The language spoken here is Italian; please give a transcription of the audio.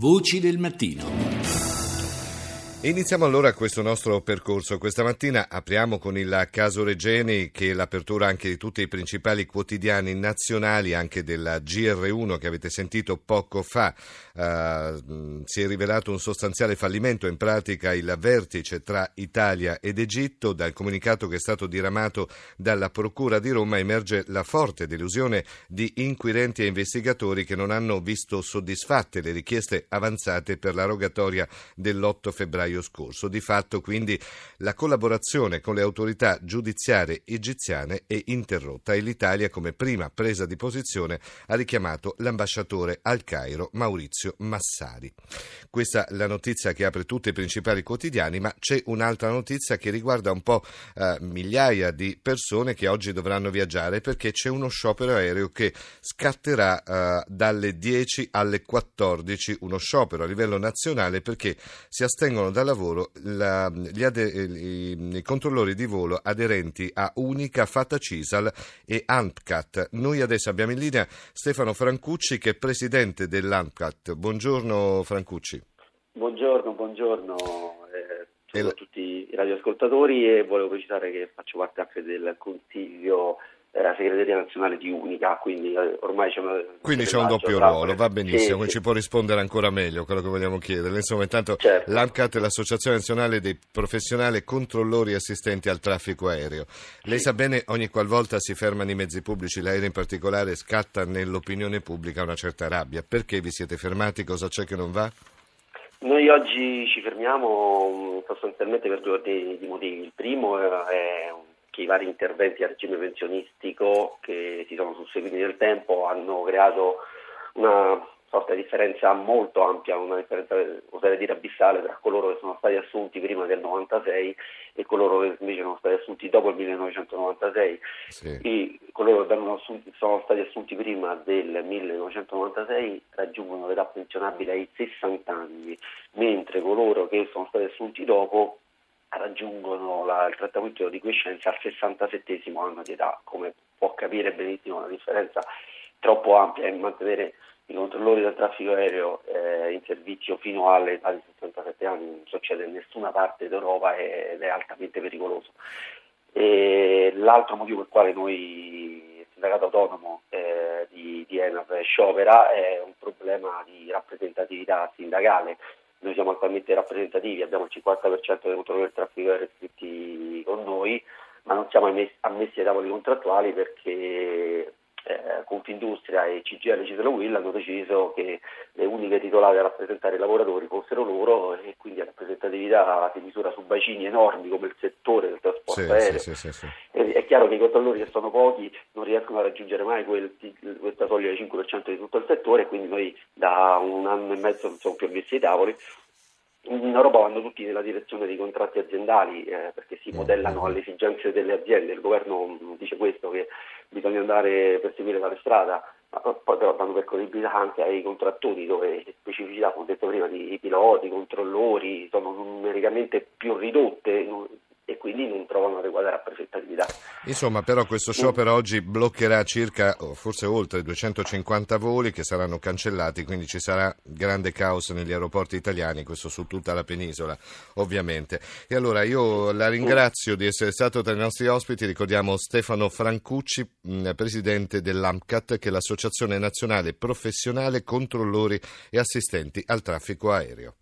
Voci del mattino. Iniziamo allora questo nostro percorso. Questa mattina apriamo con il caso Regeni, che è l'apertura anche di tutti i principali quotidiani nazionali, anche della GR1 che avete sentito poco fa. Uh, si è rivelato un sostanziale fallimento, in pratica il vertice tra Italia ed Egitto. Dal comunicato che è stato diramato dalla Procura di Roma emerge la forte delusione di inquirenti e investigatori che non hanno visto soddisfatte le richieste avanzate per la rogatoria dell'8 febbraio febbraio scorso. Di fatto quindi la collaborazione con le autorità giudiziarie egiziane è interrotta e l'Italia come prima presa di posizione ha richiamato l'ambasciatore al Cairo Maurizio Massari. Questa è la notizia che apre tutti i principali quotidiani, ma c'è un'altra notizia che riguarda un po' eh, migliaia di persone che oggi dovranno viaggiare perché c'è uno sciopero aereo che scatterà eh, dalle 10 alle 14, uno sciopero a livello nazionale perché si astengono da lavoro la, gli ade, i, i, controllori di volo aderenti a Unica, Fata Cisal e ANPCAT. Noi adesso abbiamo in linea Stefano Francucci che è presidente dell'ANPCAT. Buongiorno Francucci. Buongiorno, buongiorno. Eh, a tutti i radioascoltatori e volevo precisare che faccio parte anche del consiglio segreteria nazionale di Unica, quindi eh, ormai c'è una... Quindi c'è un doppio ruolo, va benissimo, sì, ci può rispondere ancora meglio quello che vogliamo chiedere. Insomma, intanto certo. l'ANCAT è l'Associazione Nazionale dei Professionali Controllori Assistenti al Traffico Aereo. Lei sì. sa bene, ogni qualvolta si fermano i mezzi pubblici, l'aereo in particolare, scatta nell'opinione pubblica una certa rabbia. Perché vi siete fermati? Cosa c'è che non va? Noi oggi ci fermiamo mm, sostanzialmente per due ordini di motivi. Il primo è un i vari interventi a regime pensionistico che si sono susseguiti nel tempo hanno creato una sorta di differenza molto ampia, una differenza oserei dire abissale tra coloro che sono stati assunti prima del 96 e coloro che invece sono stati assunti dopo il 1996. Sì. E coloro che assunti, sono stati assunti prima del 1996 raggiungono l'età pensionabile ai 60 anni, mentre coloro che sono stati assunti dopo raggiungono la, il trattamento di quiescenza al 67 anno di età, come può capire benissimo una differenza troppo ampia in mantenere i controllori del traffico aereo eh, in servizio fino all'età di 67 anni non succede in nessuna parte d'Europa ed è altamente pericoloso. E l'altro motivo per il quale noi, il sindacato autonomo eh, di, di ENAV sciopera è un problema di rappresentatività sindacale noi siamo attualmente rappresentativi, abbiamo il 50% dei controllori del traffico aereo iscritti con noi, ma non siamo ammessi ai tavoli contrattuali perché eh, Confindustria e CGL Cislo Will hanno deciso che le uniche titolate a rappresentare i lavoratori fossero loro e quindi la rappresentatività si misura su bacini enormi come il settore del trasporto sì, aereo. Sì, sì, è, chiaro che i controllori che sono pochi non riescono a raggiungere mai quel, questa soglia del 5% di tutto il settore quindi noi da un anno e mezzo non siamo più messi ai tavoli in Europa vanno tutti nella direzione dei contratti aziendali eh, perché si modellano alle esigenze delle aziende. Il governo dice questo che bisogna andare per seguire tale strada, ma poi però vanno percorribilità anche ai contrattori dove le specificità, come ho detto prima, di piloti, controllori sono numericamente più ridotte e quindi non trovano adeguata rappresentatività. Insomma, però questo sciopero oggi bloccherà circa, forse oltre 250 voli che saranno cancellati, quindi ci sarà grande caos negli aeroporti italiani, questo su tutta la penisola, ovviamente. E allora io la ringrazio di essere stato tra i nostri ospiti, ricordiamo Stefano Francucci, presidente dell'AMCAT, che è l'Associazione Nazionale Professionale Controllori e Assistenti al Traffico Aereo.